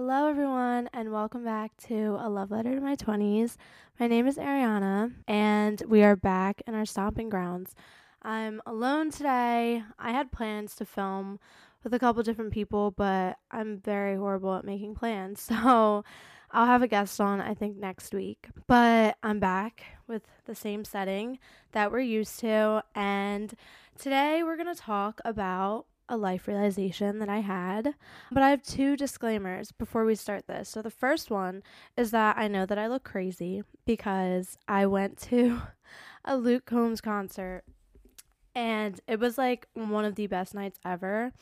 Hello, everyone, and welcome back to A Love Letter to My 20s. My name is Ariana, and we are back in our stomping grounds. I'm alone today. I had plans to film with a couple different people, but I'm very horrible at making plans. So I'll have a guest on, I think, next week. But I'm back with the same setting that we're used to. And today we're going to talk about a life realization that I had. But I have two disclaimers before we start this. So the first one is that I know that I look crazy because I went to a Luke Combs concert and it was like one of the best nights ever.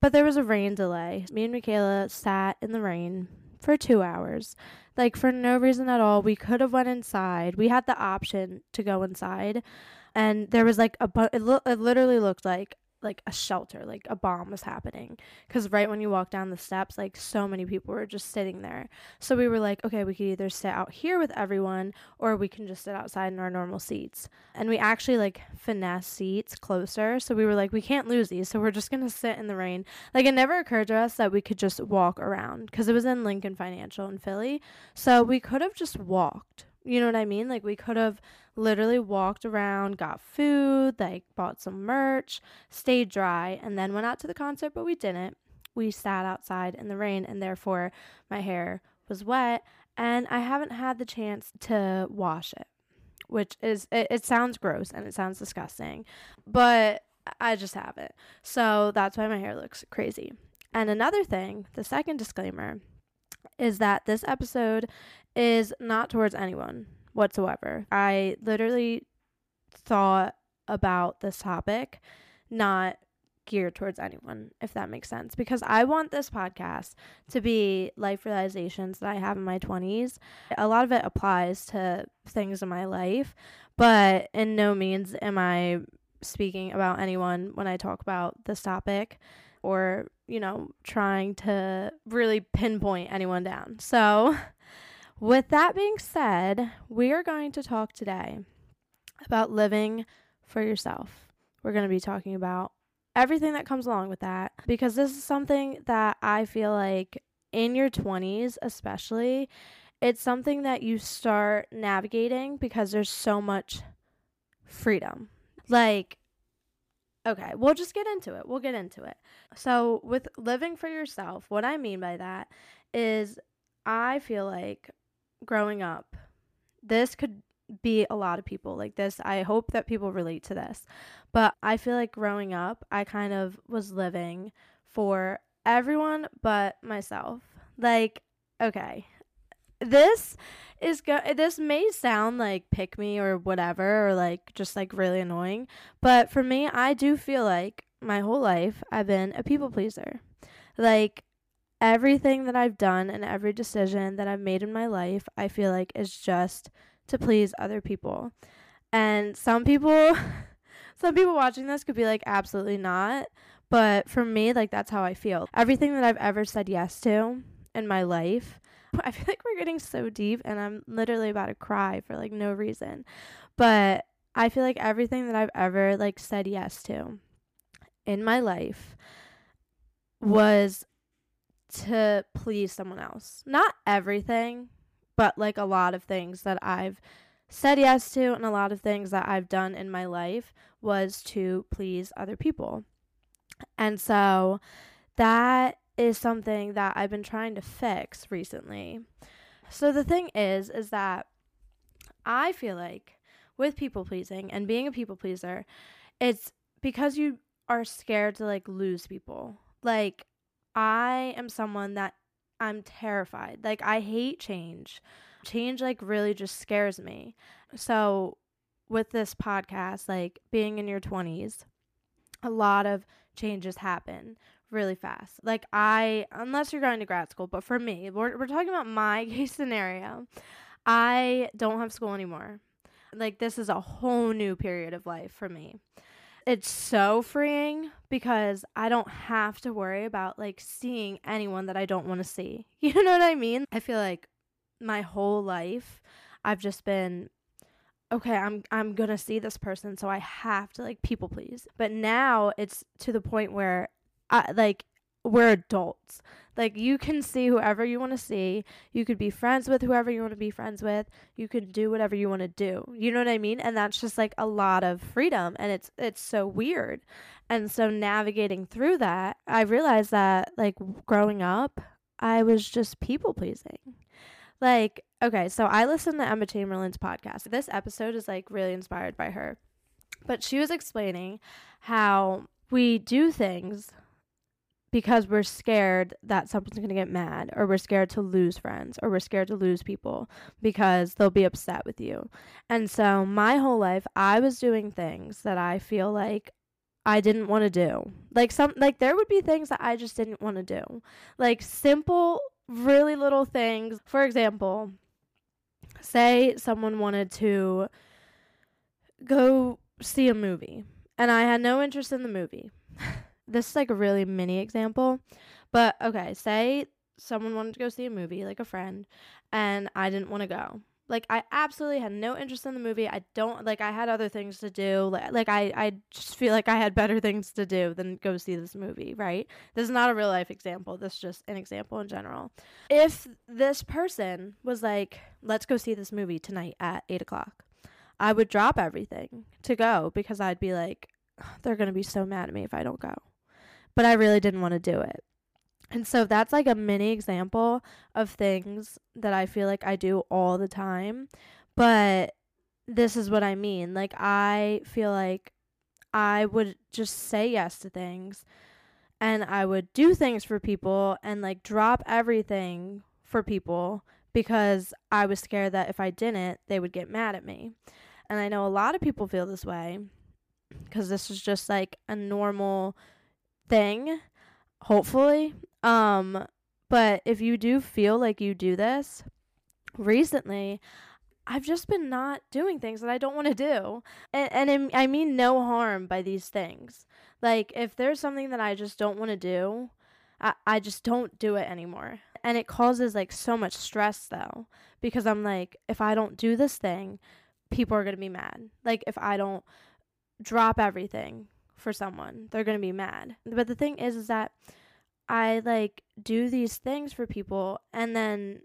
But there was a rain delay. Me and Michaela sat in the rain for 2 hours. Like for no reason at all. We could have went inside. We had the option to go inside. And there was like a bu- it, lo- it literally looked like like a shelter, like a bomb was happening. Because right when you walk down the steps, like so many people were just sitting there. So we were like, okay, we could either sit out here with everyone or we can just sit outside in our normal seats. And we actually like finesse seats closer. So we were like, we can't lose these. So we're just going to sit in the rain. Like it never occurred to us that we could just walk around because it was in Lincoln Financial in Philly. So we could have just walked. You know what I mean? Like we could have literally walked around, got food, like bought some merch, stayed dry, and then went out to the concert, but we didn't. We sat outside in the rain, and therefore my hair was wet, and I haven't had the chance to wash it, which is, it, it sounds gross and it sounds disgusting, but I just haven't. So that's why my hair looks crazy. And another thing, the second disclaimer, is that this episode is not towards anyone whatsoever. I literally thought about this topic, not geared towards anyone, if that makes sense. Because I want this podcast to be life realizations that I have in my 20s. A lot of it applies to things in my life, but in no means am I speaking about anyone when I talk about this topic or, you know, trying to really pinpoint anyone down. So, with that being said, we are going to talk today about living for yourself. We're going to be talking about everything that comes along with that because this is something that I feel like in your 20s, especially, it's something that you start navigating because there's so much freedom. Like, okay, we'll just get into it. We'll get into it. So, with living for yourself, what I mean by that is I feel like growing up, this could be a lot of people like this. I hope that people relate to this. But I feel like growing up, I kind of was living for everyone but myself. Like, okay. This is go this may sound like pick me or whatever or like just like really annoying, but for me, I do feel like my whole life I've been a people pleaser. Like everything that I've done and every decision that I've made in my life, I feel like is just to please other people. And some people some people watching this could be like absolutely not, but for me like that's how I feel. Everything that I've ever said yes to in my life, I feel like we're getting so deep and I'm literally about to cry for like no reason. But I feel like everything that I've ever like said yes to in my life was to please someone else. Not everything, but like a lot of things that I've said yes to and a lot of things that I've done in my life was to please other people. And so that is something that I've been trying to fix recently. So the thing is is that I feel like with people pleasing and being a people pleaser, it's because you are scared to like lose people. Like I am someone that I'm terrified. Like I hate change. Change like really just scares me. So with this podcast, like being in your 20s, a lot of changes happen really fast. Like I unless you're going to grad school, but for me, we're we're talking about my case scenario. I don't have school anymore. Like this is a whole new period of life for me it's so freeing because I don't have to worry about like seeing anyone that I don't want to see. You know what I mean? I feel like my whole life I've just been okay, I'm I'm going to see this person so I have to like people please. But now it's to the point where I like we're adults. Like you can see whoever you want to see. You could be friends with whoever you want to be friends with. You could do whatever you want to do. You know what I mean? And that's just like a lot of freedom and it's it's so weird. And so navigating through that, I realized that like growing up, I was just people pleasing. Like, okay, so I listened to Emma Chamberlain's podcast. This episode is like really inspired by her. But she was explaining how we do things because we're scared that someone's going to get mad or we're scared to lose friends or we're scared to lose people because they'll be upset with you. And so my whole life I was doing things that I feel like I didn't want to do. Like some like there would be things that I just didn't want to do. Like simple really little things. For example, say someone wanted to go see a movie and I had no interest in the movie. this is like a really mini example. But okay, say someone wanted to go see a movie, like a friend, and I didn't want to go. Like I absolutely had no interest in the movie. I don't like I had other things to do. Like, like I I just feel like I had better things to do than go see this movie, right? This is not a real life example. This is just an example in general. If this person was like, let's go see this movie tonight at eight o'clock, I would drop everything to go because I'd be like, they're gonna be so mad at me if I don't go but I really didn't want to do it. And so that's like a mini example of things that I feel like I do all the time. But this is what I mean. Like, I feel like I would just say yes to things and I would do things for people and like drop everything for people because I was scared that if I didn't, they would get mad at me. And I know a lot of people feel this way because this is just like a normal thing, hopefully. Um, but if you do feel like you do this, recently, I've just been not doing things that I don't want to do. And, and I mean no harm by these things. Like, if there's something that I just don't want to do, I, I just don't do it anymore. And it causes like so much stress though, because I'm like, if I don't do this thing, people are going to be mad. Like, if I don't drop everything, for someone, they're going to be mad. But the thing is is that I like do these things for people and then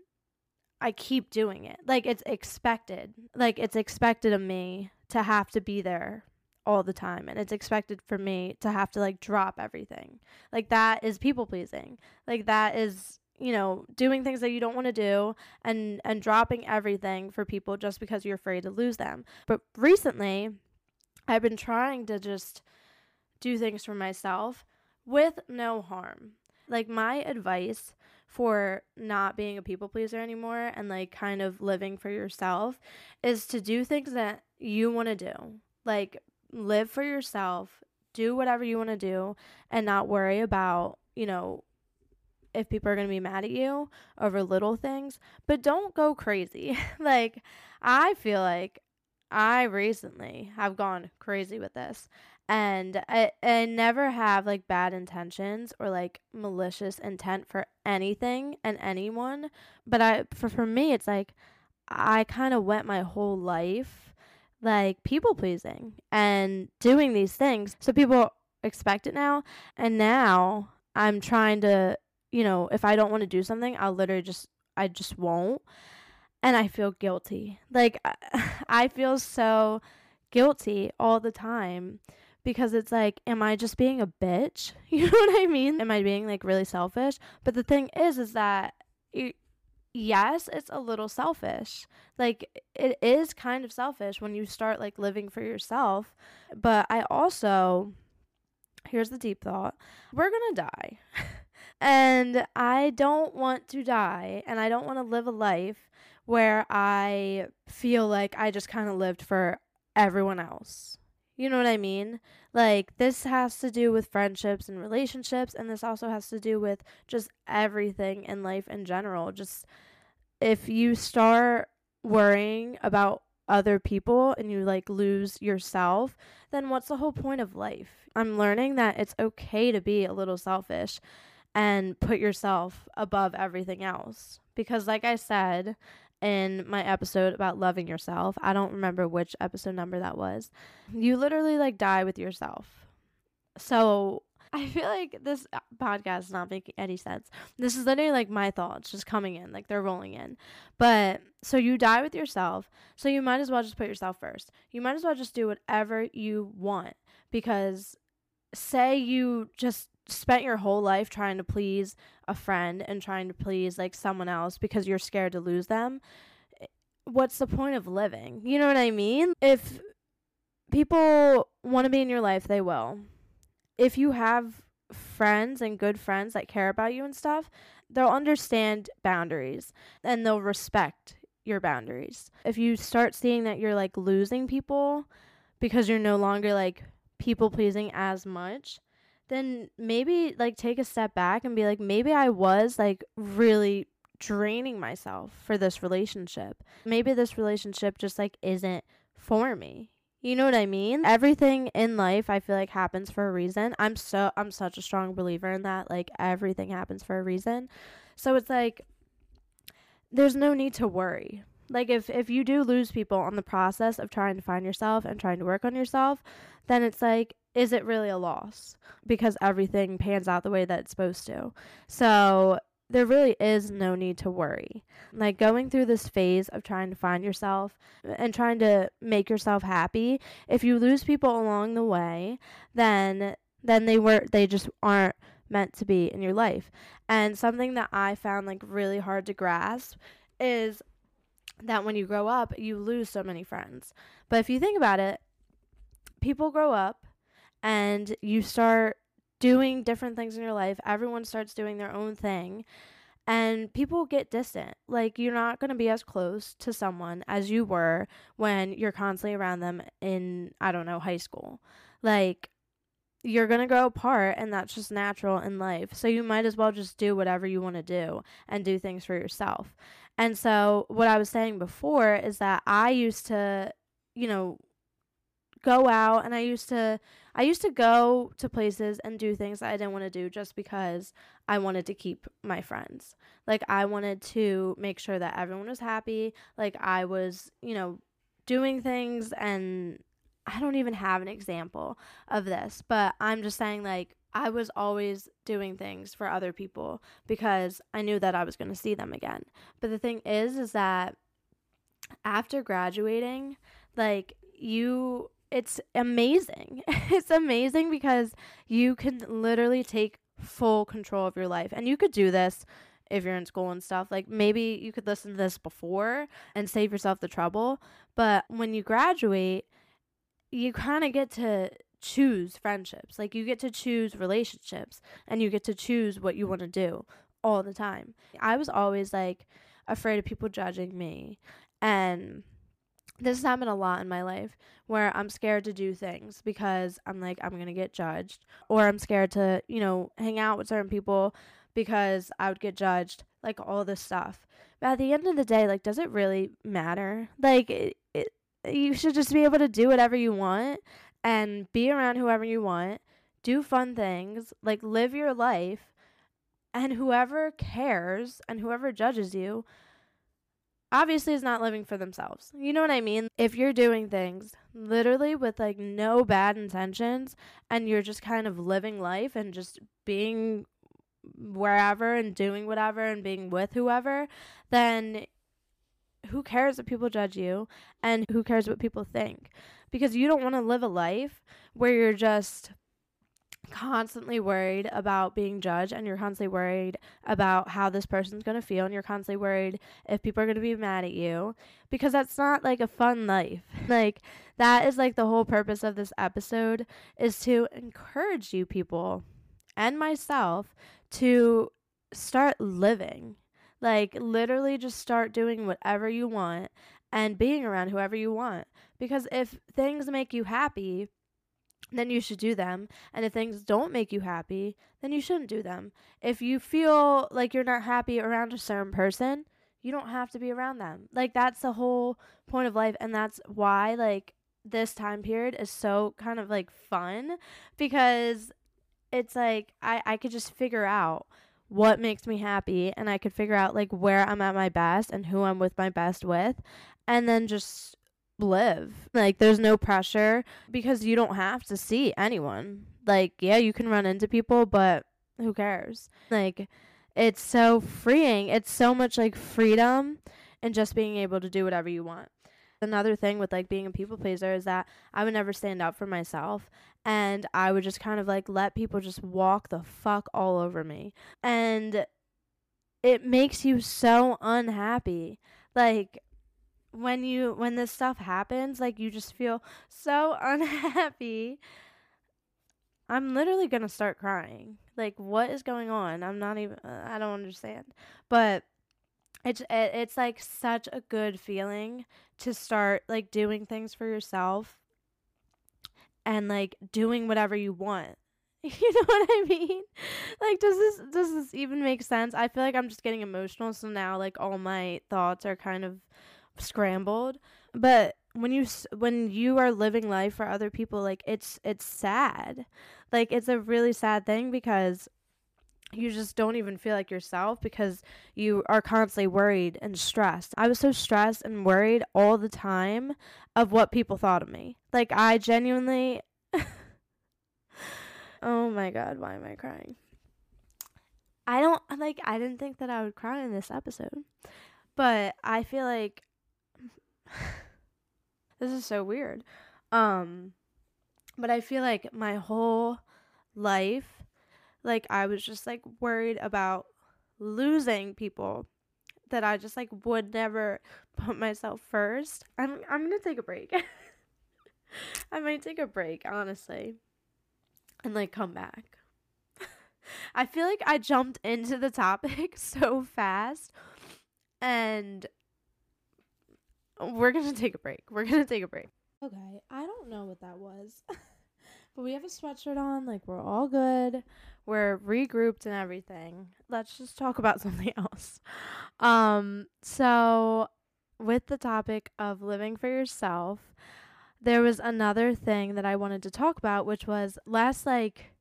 I keep doing it. Like it's expected. Like it's expected of me to have to be there all the time and it's expected for me to have to like drop everything. Like that is people pleasing. Like that is you know doing things that you don't want to do and and dropping everything for people just because you're afraid to lose them. But recently I've been trying to just do things for myself with no harm. Like my advice for not being a people pleaser anymore and like kind of living for yourself is to do things that you want to do. Like live for yourself, do whatever you want to do and not worry about, you know, if people are going to be mad at you over little things, but don't go crazy. like I feel like I recently have gone crazy with this and I, I never have like bad intentions or like malicious intent for anything and anyone but i for, for me it's like i kind of went my whole life like people pleasing and doing these things. So people expect it now and now i'm trying to you know if i don't want to do something i'll literally just i just won't and i feel guilty. Like i feel so guilty all the time because it's like, am I just being a bitch? You know what I mean? Am I being like really selfish? But the thing is, is that it, yes, it's a little selfish. Like it is kind of selfish when you start like living for yourself. But I also, here's the deep thought we're to die. and I don't want to die. And I don't want to live a life where I feel like I just kind of lived for everyone else. You know what I mean? Like, this has to do with friendships and relationships, and this also has to do with just everything in life in general. Just if you start worrying about other people and you like lose yourself, then what's the whole point of life? I'm learning that it's okay to be a little selfish and put yourself above everything else. Because, like I said, in my episode about loving yourself. I don't remember which episode number that was. You literally like die with yourself. So I feel like this uh, podcast is not making any sense. This is literally like my thoughts just coming in, like they're rolling in. But so you die with yourself, so you might as well just put yourself first. You might as well just do whatever you want because say you just spent your whole life trying to please a friend and trying to please like someone else because you're scared to lose them eh, what's the point of living? You know what i mean? If people want to be in your life they will. If you have friends and good friends that care about you and stuff they'll understand boundaries and they'll respect your boundaries. If you start seeing that you're like losing people because you're no longer like people pleasing as much then maybe like take a step back and be like, maybe I was like really draining myself for this relationship. Maybe this relationship just like isn't for me. You know what I mean? Everything in life I feel like happens for a reason. I'm so I'm such a strong believer in that. Like everything happens for a reason. So it's like there's no need to worry. Like if if you do lose people on the process of trying to find yourself and trying to work on yourself, then it's like is it really a loss? Because everything pans out the way that it's supposed to. So there really is no need to worry. Like going through this phase of trying to find yourself and trying to make yourself happy, if you lose people along the way, then then they were they just aren't meant to be in your life. And something that I found like really hard to grasp is that when you grow up, you lose so many friends. But if you think about it, people grow up and you start doing different things in your life, everyone starts doing their own thing. And people get distant. Like, you're not going to be as close to someone as you were when you're constantly around them in, I don't know, high school. Like, you're going to grow apart, and that's just natural in life. So, you might as well just do whatever you want to do and do things for yourself. And so, what I was saying before is that I used to, you know, go out and I used to I used to go to places and do things that I didn't want to do just because I wanted to keep my friends. Like I wanted to make sure that everyone was happy, like I was, you know, doing things and I don't even have an example of this, but I'm just saying like I was always doing things for other people because I knew that I was going to see them again. But the thing is is that after graduating, like you it's amazing. it's amazing because you can literally take full control of your life. And you could do this if you're in school and stuff. Like maybe you could listen to this before and save yourself the trouble. But when you graduate, you kind of get to choose friendships. Like you get to choose relationships and you get to choose what you want to do all the time. I was always like afraid of people judging me. And this has happened a lot in my life where I'm scared to do things because I'm like, I'm going to get judged. Or I'm scared to, you know, hang out with certain people because I would get judged. Like all this stuff. But at the end of the day, like, does it really matter? Like, it, it, you should just be able to do whatever you want and be around whoever you want, do fun things, like, live your life. And whoever cares and whoever judges you, obviously is not living for themselves. You know what I mean? If you're doing things literally with like no bad intentions and you're just kind of living life and just being wherever and doing whatever and being with whoever, then who cares if people judge you and who cares what people think? Because you don't want to live a life where you're just constantly worried about being judged and you're constantly worried about how this person's going to feel and you're constantly worried if people are going to be mad at you because that's not like a fun life. Like that is like the whole purpose of this episode is to encourage you people and myself to start living. Like literally just start doing whatever you want and being around whoever you want because if things make you happy, then you should do them. And if things don't make you happy, then you shouldn't do them. If you feel like you're not happy around a certain person, you don't have to be around them. Like that's the whole point of life and that's why like this time period is so kind of like fun because it's like I I could just figure out what makes me happy and I could figure out like where I'm at my best and who I'm with my best with and then just live. Like there's no pressure because you don't have to see anyone. Like yeah, you can run into people, but who cares? Like it's so freeing. It's so much like freedom and just being able to do whatever you want. Another thing with like being a people pleaser is that I would never stand up for myself and I would just kind of like let people just walk the fuck all over me. And it makes you so unhappy. Like when you when this stuff happens, like you just feel so unhappy. I'm literally going to start crying. Like what is going on? I'm not even uh, I don't understand. But it's it, it's like such a good feeling to start like doing things for yourself and like doing whatever you want. You know what I mean? Like does this does this even make sense? I feel like I'm just getting emotional so now like all my thoughts are kind of scrambled. But when you when you are living life for other people like it's it's sad. Like it's a really sad thing because you just don't even feel like yourself because you are constantly worried and stressed. I was so stressed and worried all the time of what people thought of me. Like, I genuinely. oh my god, why am I crying? I don't, like, I didn't think that I would cry in this episode. But I feel like. this is so weird. Um, but I feel like my whole life like I was just like worried about losing people that I just like would never put myself first. I'm I'm going to take a break. I might take a break, honestly. And like come back. I feel like I jumped into the topic so fast and we're to take a break. We're to take a break. Okay, I don't know what that was. but we have a sweatshirt on, like we're all good. We're regrouped and everything. Let's just talk about something else. Um, so with the topic of living for yourself, there was another thing that I wanted to talk about, which was less like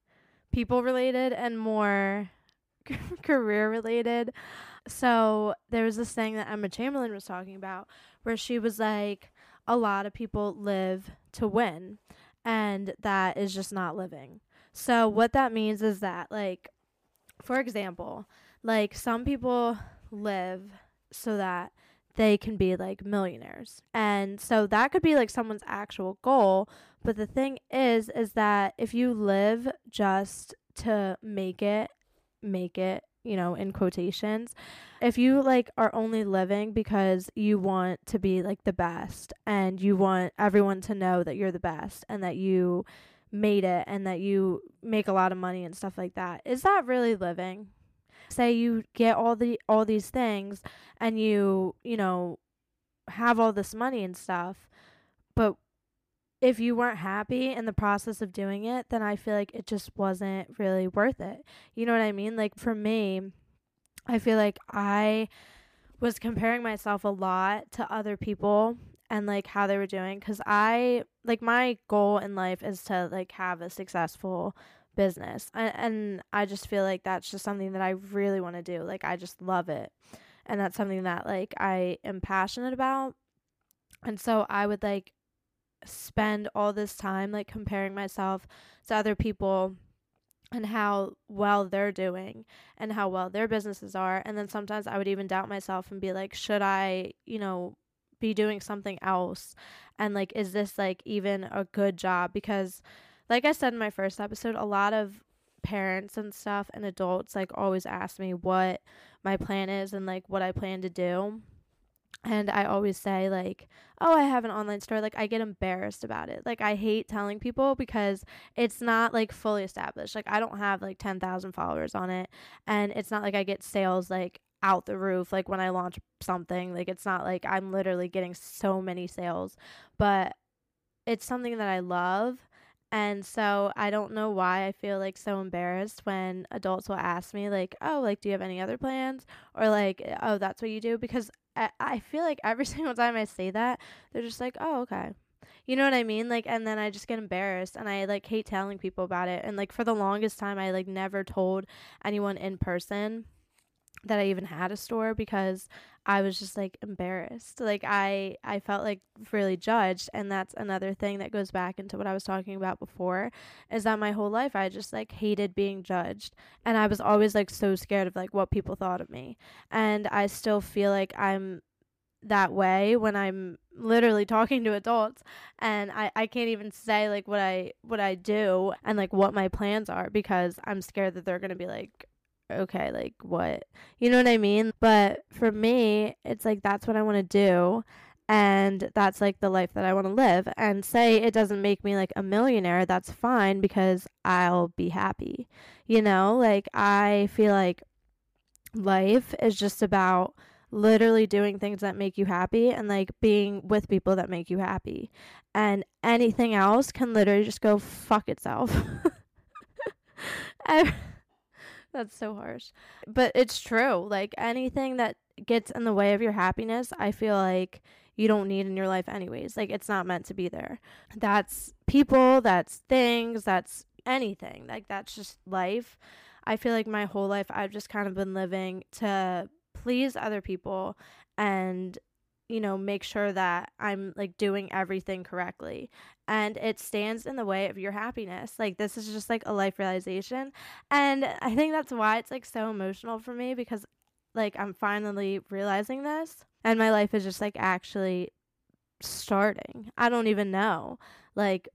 people related and more career related. So there was this thing that Emma Chamberlain was talking about where she was like, a lot of people live to win, and that is just not living. So what that means is that like for example, like some people live so that they can be like millionaires. And so that could be like someone's actual goal, but the thing is is that if you live just to make it make it, you know, in quotations, if you like are only living because you want to be like the best and you want everyone to know that you're the best and that you made it and that you make a lot of money and stuff like that. Is that really living? Say you get all the all these things and you, you know, have all this money and stuff, but if you weren't happy in the process of doing it, then I feel like it just wasn't really worth it. You know what I mean? Like for me, I feel like I was comparing myself a lot to other people and like how they were doing cuz I like my goal in life is to like have a successful business. And, and I just feel like that's just something that I really want to do. Like I just love it. And that's something that like I am passionate about. And so I would like spend all this time like comparing myself to other people and how well they're doing and how well their businesses are and then sometimes I would even doubt myself and be like should I, you know, be doing something else? And like is this like even a good job? Because like I said in my first episode a lot of parents and stuff and adults like always ask me what my plan is and like what I plan to do and I always say like, "Oh, I have an online store." Like I get embarrassed about it. Like I hate telling people because it's not like fully established. Like I don't have like 10,000 followers on it and it's not like I get sales like out the roof like when I launch something. Like it's not like I'm literally getting so many sales, but it's something that I love. And so I don't know why I feel like so embarrassed when adults will ask me like, "Oh, like do you have any other plans?" or like, "Oh, that's what you do?" because I, I feel like every single time I say that, they're just like, "Oh, okay." You know what I mean? Like and then I just get embarrassed and I like hate telling people about it. And like for the longest time I like never told anyone in person that I even had a store because I was just like embarrassed. Like I I felt like really judged and that's another thing that goes back into what I was talking about before is that my whole life I just like hated being judged and I was always like so scared of like what people thought of me. And I still feel like I'm that way when I'm literally talking to adults and I, I can't even say like what I what I do and like what my plans are because I'm scared that they're gonna be like okay, like what? You know what I mean? But for me, it's like that's what I want to do. And that's like the life that I want to live. And say it doesn't make me like a millionaire, that's fine because I'll be happy. You know, like I feel like life is just about literally doing things that make you happy and like being with people that make you happy. And anything else can literally just go fuck itself. That's so harsh. But it's true. Like anything that gets in the way of your happiness, I feel like you don't need in your life anyways. Like it's not meant to be there. That's people, that's things, that's anything. Like that's just life. I feel like my whole life I've just kind of been living to please other people and you know, make sure that I'm like doing everything correctly. And it stands in the way of your happiness. Like, this is just like a life realization. And I think that's why it's like so emotional for me because like I'm finally realizing this and my life is just like actually starting. I don't even know. Like,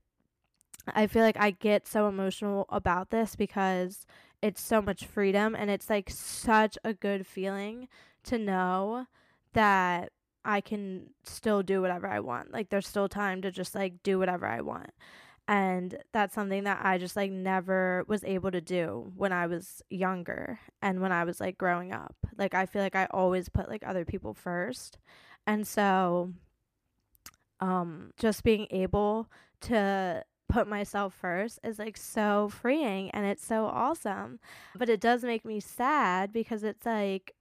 I feel like I get so emotional about this because it's so much freedom and it's like such a good feeling to know that I can still do whatever I want. Like there's still time to just like do whatever I want. And that's something that I just like never was able to do when I was younger and when I was like growing up. Like I feel like I always put like other people first. And so um just being able to put myself first is like so freeing and it's so awesome. But it does make me sad because it's like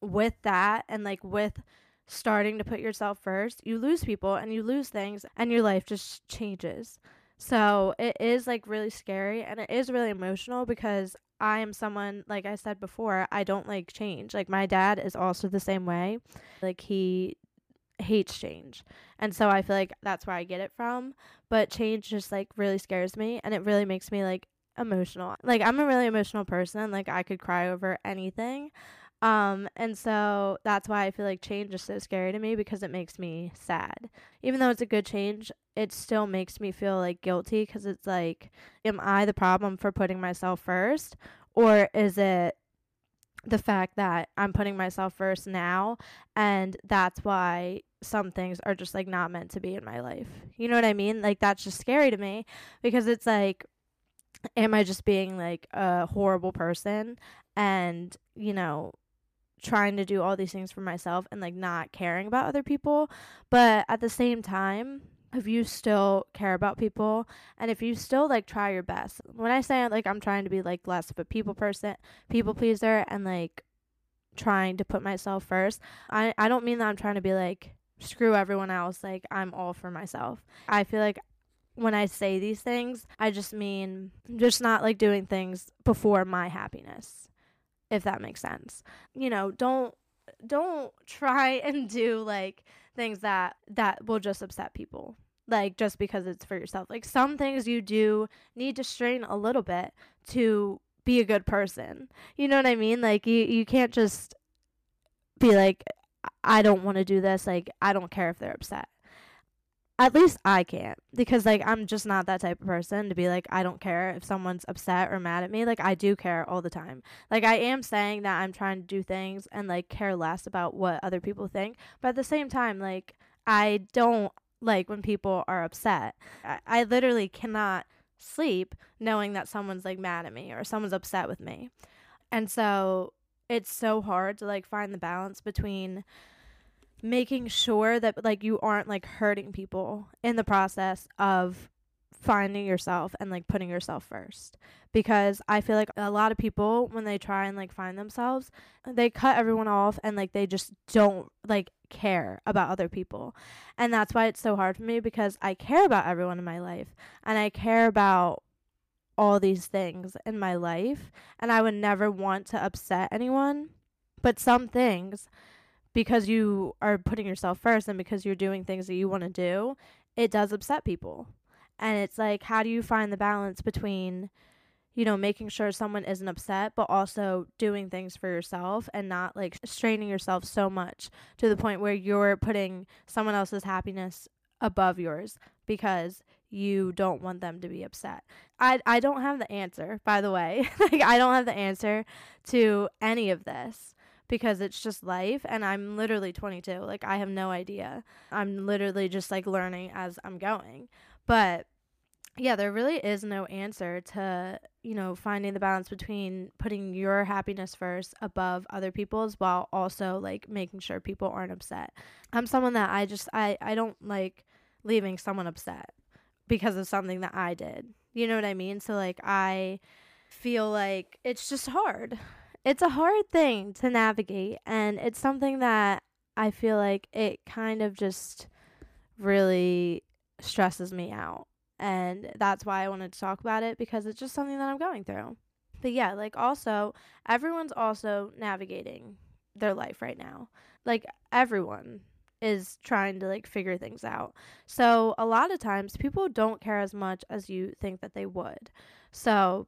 with that and like with starting to put yourself first, you lose people and you lose things and your life just changes. So it is like really scary and it is really emotional because I am someone, like I said before, I don't like change. Like my dad is also the same way. Like he hates change. And so I feel like that's where I get it from. But change just like really scares me and it really makes me like emotional. Like I'm a really emotional person. Like I could cry over anything. Um, and so that's why I feel like change is so scary to me because it makes me sad. Even though it's a good change, it still makes me feel like guilty because it's like, am I the problem for putting myself first? Or is it the fact that I'm putting myself first now and that's why some things are just like not meant to be in my life. You know what I mean? Like that's just scary to me because it's like am I just being like a horrible person and, you know, trying to do all these things for myself and like not caring about other people. But at the same time, if you still care about people and if you still like try your best. When I say like I'm trying to be like less of a people person, people pleaser and like trying to put myself first, I I don't mean that I'm trying to be like screw everyone else, like I'm all for myself. I feel like when I say these things, I just mean just not like doing things before my happiness if that makes sense. You know, don't don't try and do like things that that will just upset people like just because it's for yourself. Like some things you do need to strain a little bit to be a good person. You know what i mean? Like you you can't just be like i don't want to do this. Like i don't care if they're upset at least I can't because like I'm just not that type of person to be like I don't care if someone's upset or mad at me. Like I do care all the time. Like I am saying that I'm trying to do things and like care less about what other people think, but at the same time like I don't like when people are upset. I, I literally cannot sleep knowing that someone's like mad at me or someone's upset with me. And so it's so hard to like find the balance between making sure that like you aren't like hurting people in the process of finding yourself and like putting yourself first because i feel like a lot of people when they try and like find themselves they cut everyone off and like they just don't like care about other people and that's why it's so hard for me because i care about everyone in my life and i care about all these things in my life and I would never want to upset anyone. But some things, because you are putting yourself first and because you're doing things that you want to do, it does upset people. And it's like, how do you find the balance between, you know, making sure someone isn't upset, but also doing things for yourself and not like straining yourself so much to the point where you're putting someone else's happiness above yours because you don't want them to be upset. I I don't have the answer, by the way. like I don't have the answer to any of this because it's just life and I'm literally 22. Like I have no idea. I'm literally just like learning as I'm going. But yeah, there really is no answer to, you know, finding the balance between putting your happiness first above other people's while also like making sure people aren't upset. I'm someone that I just I I don't like leaving someone upset because of something that I did. You know what I mean? So like I feel like it's just hard. It's a hard thing to navigate and it's something that I feel like it kind of just really stresses me out. And that's why I wanted to talk about it because it's just something that I'm going through. But yeah, like also everyone's also navigating their life right now. Like everyone is trying to like figure things out. So a lot of times people don't care as much as you think that they would. So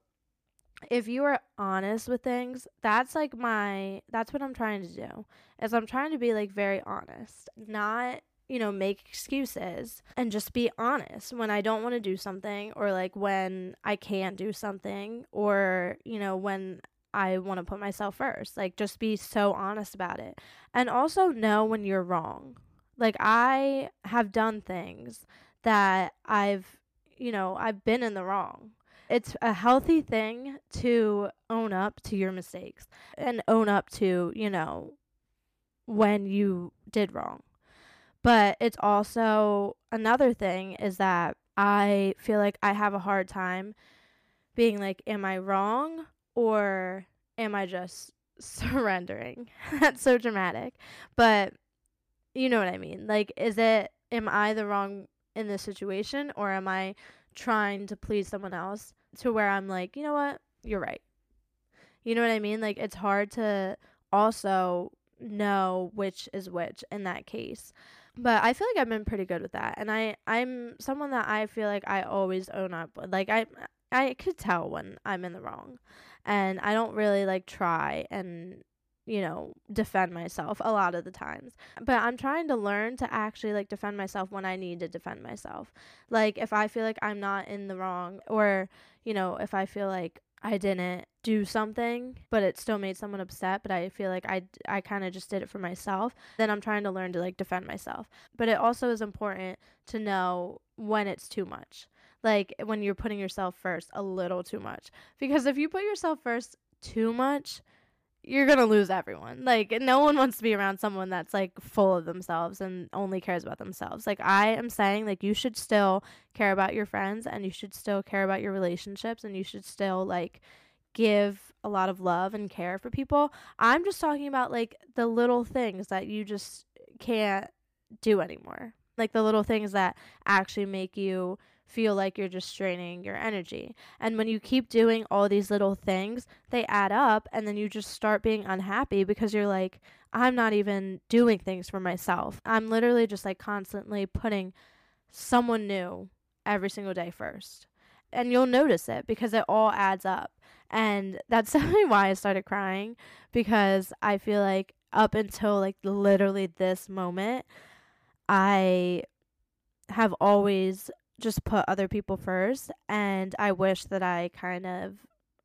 if you are honest with things, that's like my that's what I'm trying to do. Is I'm trying to be like very honest, not you know, make excuses and just be honest when I don't want to do something or like when I can't do something or, you know, when I want to put myself first. Like, just be so honest about it. And also know when you're wrong. Like, I have done things that I've, you know, I've been in the wrong. It's a healthy thing to own up to your mistakes and own up to, you know, when you did wrong. But it's also another thing is that I feel like I have a hard time being like, am I wrong? or am I just surrendering? That's so dramatic. But you know what I mean. Like, is it, am I the wrong in this situation or am I trying to please someone else to where I'm like, you know what? You're right. You know what I mean? Like, it's hard to also know which is which in that case. But I feel like I've been pretty good with that. And I I'm someone that I feel like I always own up. Like I I could tell when I'm in the wrong and I don't really like try and you know defend myself a lot of the times. But i'm trying to learn to actually like defend myself when i need to defend myself. Like if i feel like i'm not in the wrong or you know if i feel like i didn't do something but it still made someone upset but i feel like i i kind of just did it for myself then i'm trying to learn to like defend myself. But it also is important to know when it's too much. Like when you're putting yourself first a little too much. Because if you put yourself first too much, you're gonna lose everyone. Like no one wants to be around someone that's like full of themselves and only cares about themselves. Like I am saying like you should still care about your friends and you should still care about your relationships and you should still like give a lot of love and care for people. I'm just talking about like the little things that you just can't do anymore. Like the little things that actually make you feel like you're just straining your energy. And when you keep doing all these little things, they add up and then you just start being unhappy because you're like, I'm not even doing things for myself. I'm literally just like constantly putting someone new every single day first. And you'll notice it because it all adds up. And that's definitely why I started crying because I feel like up until like literally this moment, I have always just put other people first and I wish that I kind of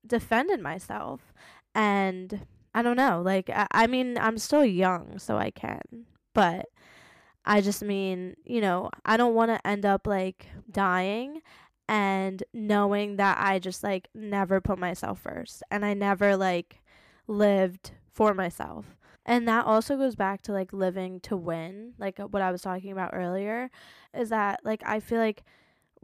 defended myself and I don't know like I, I mean I'm still young so I can but I just mean you know I don't want to end up like dying and knowing that I just like never put myself first and I never like lived for myself. And that also goes back to like living to win, like what I was talking about earlier, is that like I feel like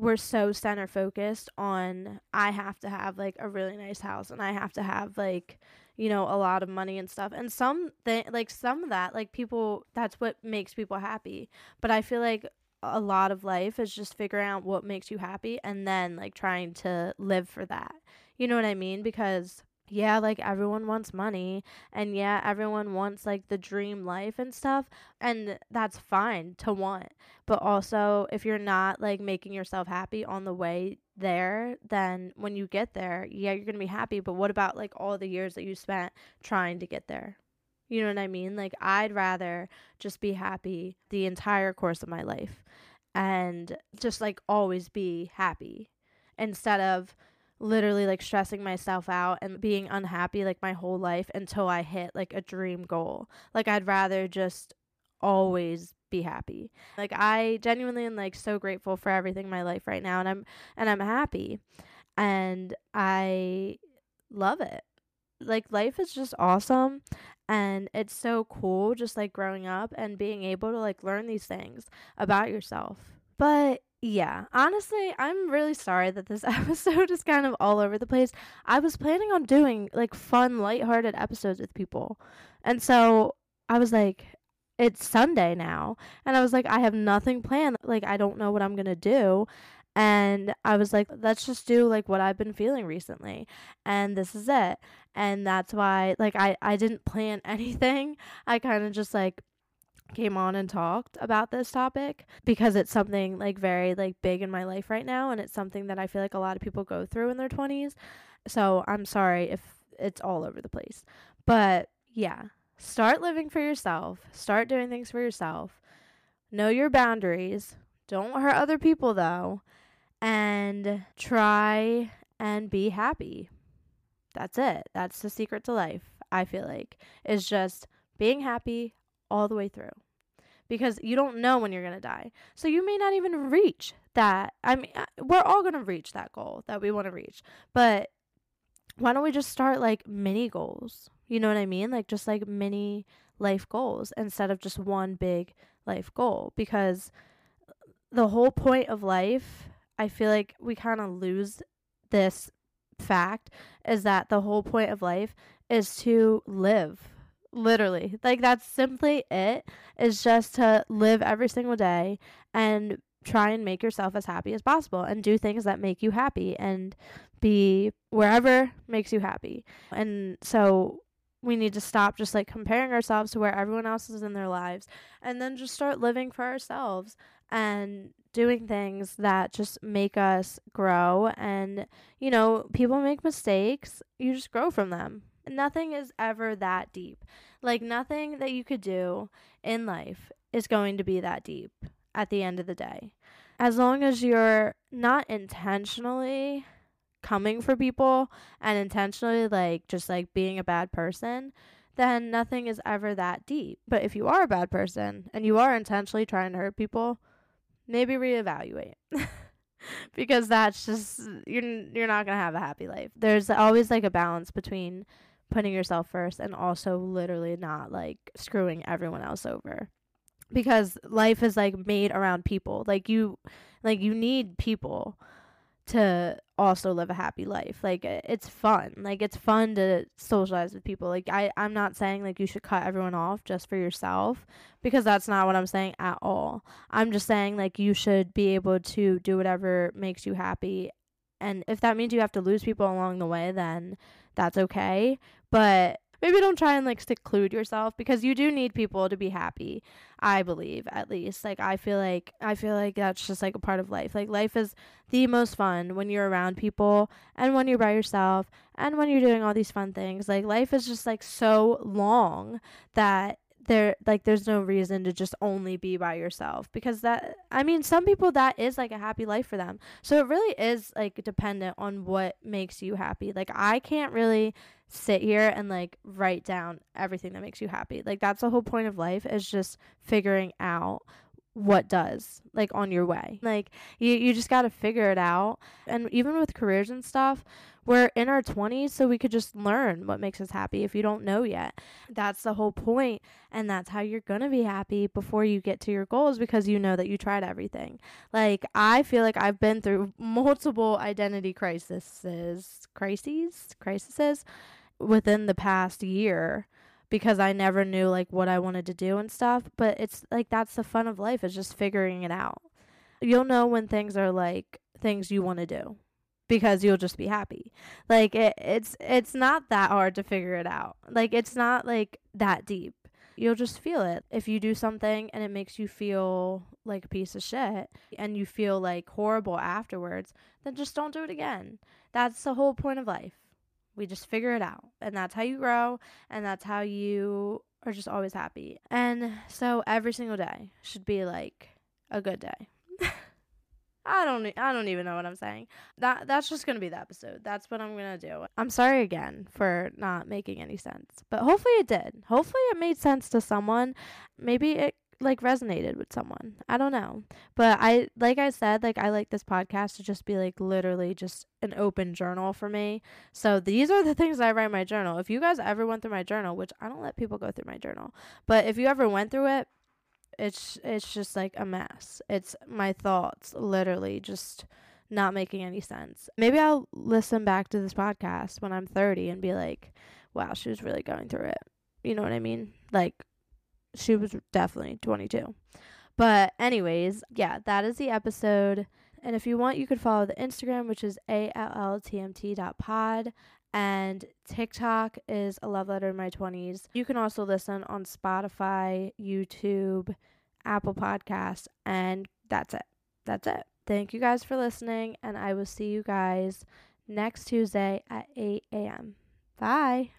we're so center focused on I have to have like a really nice house and I have to have like you know a lot of money and stuff and some th- like some of that like people that's what makes people happy but I feel like a lot of life is just figuring out what makes you happy and then like trying to live for that. You know what I mean? Because yeah, like everyone wants money and yeah, everyone wants like the dream life and stuff and that's fine to want. But also, if you're not like making yourself happy on the way there, then when you get there, yeah, you're going to be happy, but what about like all the years that you spent trying to get there? You know what I mean? Like I'd rather just be happy the entire course of my life and just like always be happy instead of literally like stressing myself out and being unhappy like my whole life until I hit like a dream goal. Like I'd rather just always be happy. Like I genuinely am like so grateful for everything in my life right now and I'm and I'm happy. And I love it. Like life is just awesome and it's so cool just like growing up and being able to like learn these things about yourself. But yeah, honestly, I'm really sorry that this episode is kind of all over the place. I was planning on doing like fun, lighthearted episodes with people. And so I was like, it's Sunday now. And I was like, I have nothing planned. Like, I don't know what I'm going to do. And I was like, let's just do like what I've been feeling recently. And this is it. And that's why, like, I, I didn't plan anything. I kind of just like came on and talked about this topic because it's something like very like big in my life right now and it's something that I feel like a lot of people go through in their 20s. So I'm sorry if it's all over the place. But yeah, start living for yourself, start doing things for yourself. Know your boundaries. Don't hurt other people though and try and be happy. That's it. That's the secret to life. I feel like is just being happy all the way through because you don't know when you're going to die. So you may not even reach that. I mean, uh, we're all going to reach that goal that we want to reach. But why don't we just start like mini goals? You know what I mean? Like just like mini life goals instead of just one big life goal because the whole point of life, I feel like we kind of lose this fact is that the whole point of life is to live Literally. Like that's simply it. Is just to live every single day and try and make yourself as happy as possible and do things that make you happy and be wherever makes you happy. And so we need to stop just like comparing ourselves to where everyone else is in their lives and then just start living for ourselves and doing things that just make us grow and you know people make mistakes you just grow from them nothing is ever that deep. Like nothing that you could do in life is going to be that deep at the end of the day. As long as you're not intentionally coming for people and intentionally like just like being a bad person, then nothing is ever that deep. But if you are a bad person and you are intentionally trying to hurt people, maybe reevaluate. because that's just you're you're not going to have a happy life. There's always like a balance between putting yourself first and also literally not like screwing everyone else over. Because life is like made around people. Like you like you need people to also live a happy life. Like it's fun. Like it's fun to socialize with people. Like i i'm not saying like you should cut everyone off just for yourself because that's not what i'm saying at all. I'm just saying like you should be able to do whatever makes you happy and if that means you have to lose people along the way then that's okay. But maybe don't try and like seclude yourself because you do need people to be happy i believe at least. Like i feel like i feel like that's just like a part of life. Like life is the most fun when you're around people and when you're by yourself and when you're doing all these fun things. Like life is just like so long that there like there's no reason to just only be by yourself because that I mean some people that is like a happy life for them. So it really is like dependent on what makes you happy. Like I can't really sit here and like write down everything that makes you happy. Like that's the whole point of life is just figuring out what does like on your way. Like you you just got to figure it out. And even with careers and stuff, we're in our 20s so we could just learn what makes us happy if you don't know yet. That's the whole point and that's how you're going to be happy before you get to your goals because you know that you tried everything. Like I feel like I've been through multiple identity crises, crises, crises within the past year because I never knew like what I wanted to do and stuff. But it's like that's the fun of life is just figuring it out. you'll know when things are like things you want to do because you'll just be happy. Like it, it's it's not that hard to figure it out. Like it's not like that deep. You'll just feel it. If you do something and it makes you feel like a piece of shit and you feel like horrible afterwards, then just don't do it again. That's the whole point of life. We just figure it out. And that's how you grow and that's how you are just always happy. And so every single day should be like a good day. I don't I don't even know what I'm saying. That that's just going to be the episode. That's what I'm going to do. I'm sorry again for not making any sense. But hopefully it did. Hopefully it made sense to someone. Maybe it like resonated with someone. I don't know. But I like I said like I like this podcast to just be like literally just an open journal for me. So these are the things I write in my journal. If you guys ever went through my journal, which I don't let people go through my journal, but if you ever went through it, it's it's just like a mess. It's my thoughts literally just not making any sense. Maybe I'll listen back to this podcast when I'm 30 and be like, wow, she was really going through it. You know what I mean? Like she was definitely 22. But anyways, yeah, that is the episode. And if you want, you could follow the Instagram, which is alltmt.pod. And TikTok is a love letter in my 20s. You can also listen on Spotify, YouTube, Apple Podcasts, and that's it. That's it. Thank you guys for listening, and I will see you guys next Tuesday at 8 a.m. Bye.